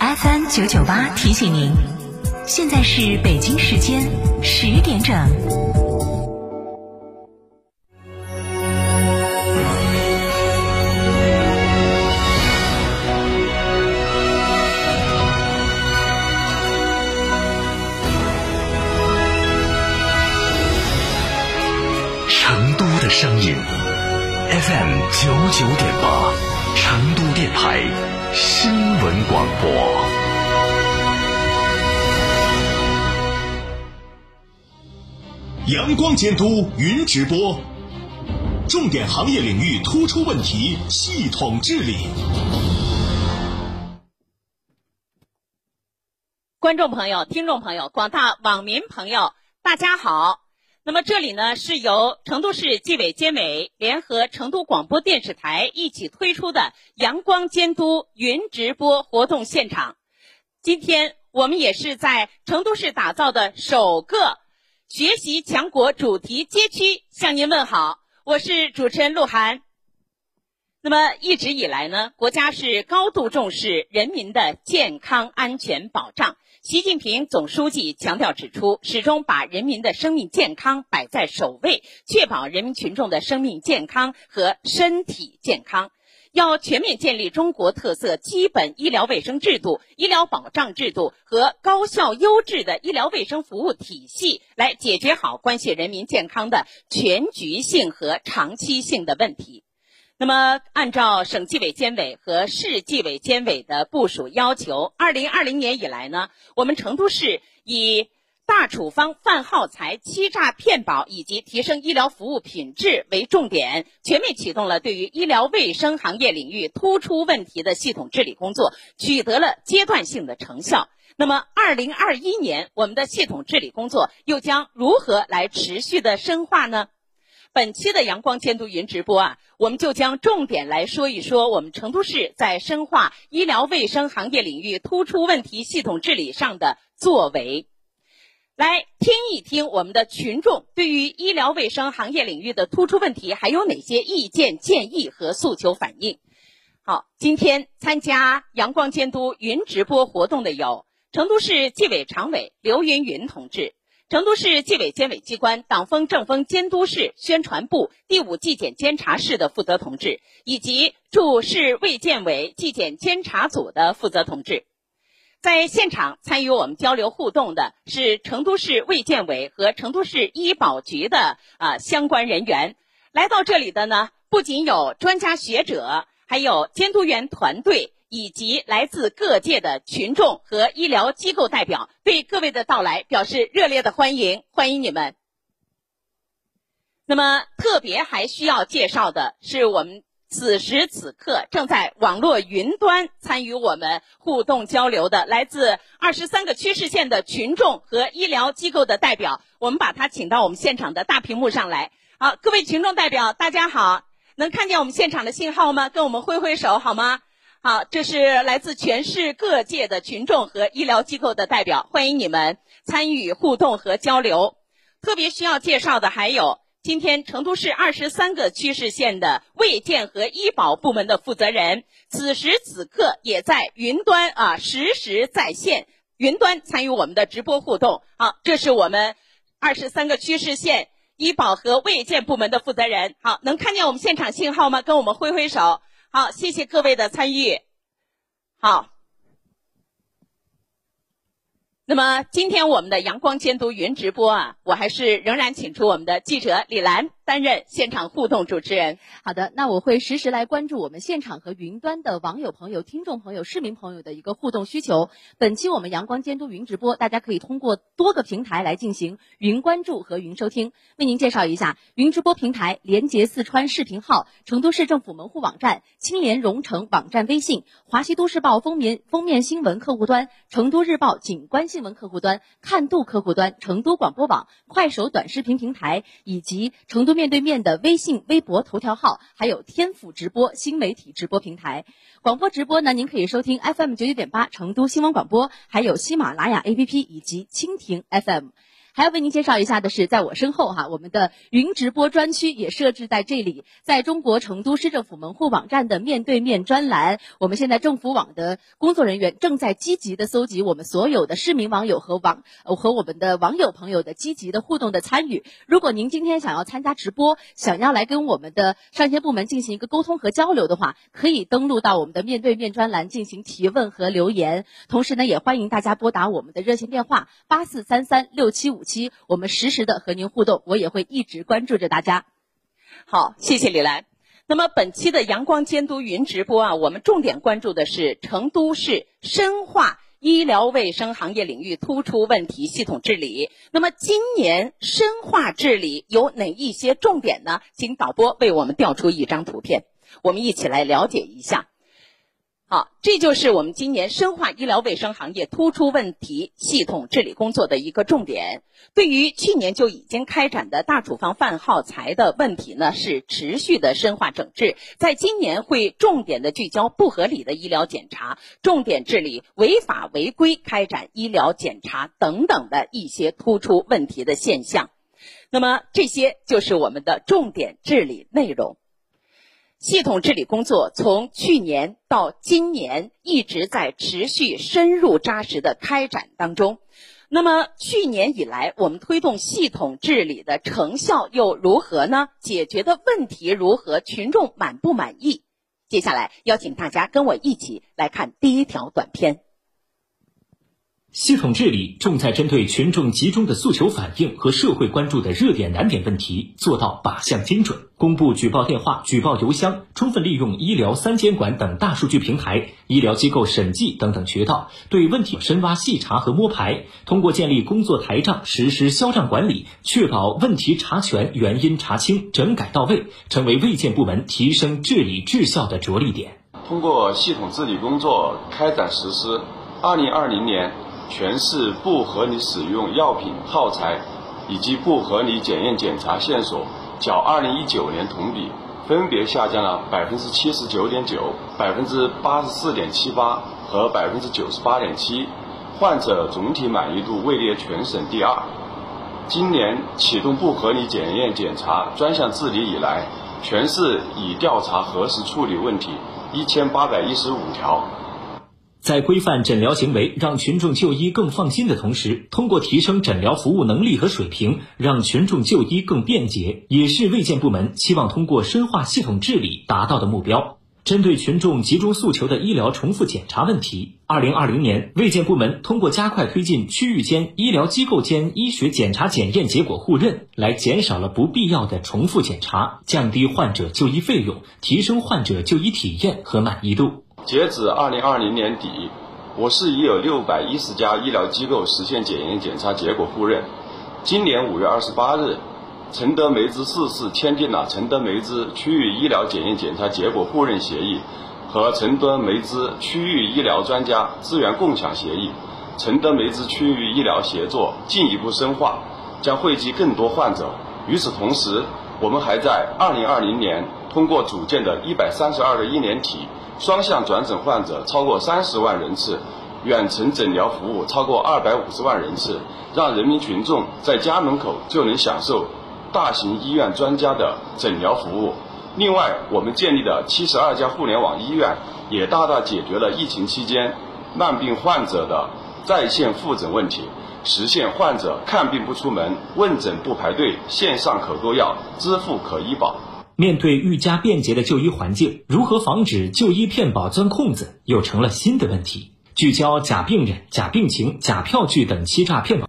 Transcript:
FM 九九八提醒您，现在是北京时间十点整。成都的声音 FM 九九点八，成都电台新闻广播。阳光监督云直播，重点行业领域突出问题系统治理。观众朋友、听众朋友、广大网民朋友，大家好。那么这里呢是由成都市纪委监委联合成都广播电视台一起推出的阳光监督云直播活动现场。今天我们也是在成都市打造的首个学习强国主题街区向您问好，我是主持人鹿晗。那么一直以来呢，国家是高度重视人民的健康安全保障。习近平总书记强调指出，始终把人民的生命健康摆在首位，确保人民群众的生命健康和身体健康。要全面建立中国特色基本医疗卫生制度、医疗保障制度和高效优质的医疗卫生服务体系，来解决好关系人民健康的全局性和长期性的问题。那么，按照省纪委监委和市纪委监委的部署要求，二零二零年以来呢，我们成都市以大处方、泛耗材、欺诈骗保以及提升医疗服务品质为重点，全面启动了对于医疗卫生行业领域突出问题的系统治理工作，取得了阶段性的成效。那么，二零二一年我们的系统治理工作又将如何来持续的深化呢？本期的阳光监督云直播啊，我们就将重点来说一说我们成都市在深化医疗卫生行业领域突出问题系统治理上的作为，来听一听我们的群众对于医疗卫生行业领域的突出问题还有哪些意见建议和诉求反映。好，今天参加阳光监督云直播活动的有成都市纪委常委刘云云同志。成都市纪委监委机关党风政风监督室宣传部第五纪检监察室的负责同志，以及驻市卫健委纪检监察组的负责同志，在现场参与我们交流互动的是成都市卫健委和成都市医保局的啊相关人员。来到这里的呢，不仅有专家学者，还有监督员团队。以及来自各界的群众和医疗机构代表，对各位的到来表示热烈的欢迎，欢迎你们。那么，特别还需要介绍的是，我们此时此刻正在网络云端参与我们互动交流的来自二十三个区市县的群众和医疗机构的代表，我们把他请到我们现场的大屏幕上来。好，各位群众代表，大家好，能看见我们现场的信号吗？跟我们挥挥手好吗？好，这是来自全市各界的群众和医疗机构的代表，欢迎你们参与互动和交流。特别需要介绍的还有，今天成都市二十三个区市县的卫健和医保部门的负责人，此时此刻也在云端啊实时在线云端参与我们的直播互动。好，这是我们二十三个区市县医保和卫健部门的负责人。好，能看见我们现场信号吗？跟我们挥挥手。好，谢谢各位的参与。好。那么今天我们的阳光监督云直播啊，我还是仍然请出我们的记者李兰担任现场互动主持人。好的，那我会实时来关注我们现场和云端的网友朋友、听众朋友、市民朋友的一个互动需求。本期我们阳光监督云直播，大家可以通过多个平台来进行云关注和云收听。为您介绍一下云直播平台：连接四川视频号、成都市政府门户网站、青联蓉城网站微信、华西都市报封面封面新闻客户端、成都日报景观新闻客户端、看度客户端、成都广播网、快手短视频平台，以及成都面对面的微信、微博、头条号，还有天府直播新媒体直播平台。广播直播呢，您可以收听 FM 九九点八成都新闻广播，还有喜马拉雅 APP 以及蜻蜓 FM。还要为您介绍一下的是，在我身后哈，我们的云直播专区也设置在这里，在中国成都市政府门户网站的面对面专栏，我们现在政府网的工作人员正在积极的搜集我们所有的市民网友和网和我们的网友朋友的积极的互动的参与。如果您今天想要参加直播，想要来跟我们的上线部门进行一个沟通和交流的话，可以登录到我们的面对面专栏进行提问和留言。同时呢，也欢迎大家拨打我们的热线电话八四三三六七五期，我们实时的和您互动，我也会一直关注着大家。好，谢谢李兰。那么本期的阳光监督云直播啊，我们重点关注的是成都市深化医疗卫生行业领域突出问题系统治理。那么今年深化治理有哪一些重点呢？请导播为我们调出一张图片，我们一起来了解一下。好，这就是我们今年深化医疗卫生行业突出问题系统治理工作的一个重点。对于去年就已经开展的大处方泛耗材的问题呢，是持续的深化整治。在今年会重点的聚焦不合理的医疗检查，重点治理违法违规开展医疗检查等等的一些突出问题的现象。那么这些就是我们的重点治理内容。系统治理工作从去年到今年一直在持续深入扎实的开展当中。那么去年以来，我们推动系统治理的成效又如何呢？解决的问题如何？群众满不满意？接下来邀请大家跟我一起来看第一条短片。系统治理重在针对群众集中的诉求反映和社会关注的热点难点问题，做到靶向精准。公布举报电话、举报邮箱，充分利用医疗三监管等大数据平台、医疗机构审计等等渠道，对问题深挖细查和摸排。通过建立工作台账，实施销账管理，确保问题查全、原因查清、整改到位，成为卫健部门提升治理质效的着力点。通过系统治理工作开展实施，二零二零年。全市不合理使用药品耗材以及不合理检验检查线索，较二零一九年同比分别下降了百分之七十九点九、百分之八十四点七八和百分之九十八点七，患者总体满意度位列全省第二。今年启动不合理检验检查专项治理以来，全市已调查核实处理问题一千八百一十五条。在规范诊疗行为，让群众就医更放心的同时，通过提升诊疗服务能力和水平，让群众就医更便捷，也是卫健部门期望通过深化系统治理达到的目标。针对群众集中诉求的医疗重复检查问题，二零二零年，卫健部门通过加快推进区域间、医疗机构间医学检查检验结果互认，来减少了不必要的重复检查，降低患者就医费用，提升患者就医体验和满意度。截止二零二零年底，我市已有六百一十家医疗机构实现检验检查结果互认。今年五月二十八日，承德梅子市市签订了承德梅子区域医疗检验检查结果互认协议和承德梅子区域医疗专家资源共享协议，承德梅子区域医疗协作进一步深化，将惠及更多患者。与此同时，我们还在二零二零年通过组建的一百三十二个医联体。双向转诊患者超过三十万人次，远程诊疗服务超过二百五十万人次，让人民群众在家门口就能享受大型医院专家的诊疗服务。另外，我们建立的七十二家互联网医院，也大大解决了疫情期间慢病患者的在线复诊问题，实现患者看病不出门、问诊不排队、线上可购药、支付可医保。面对愈加便捷的就医环境，如何防止就医骗保钻空子，又成了新的问题。聚焦假病人、假病情、假票据等欺诈骗保。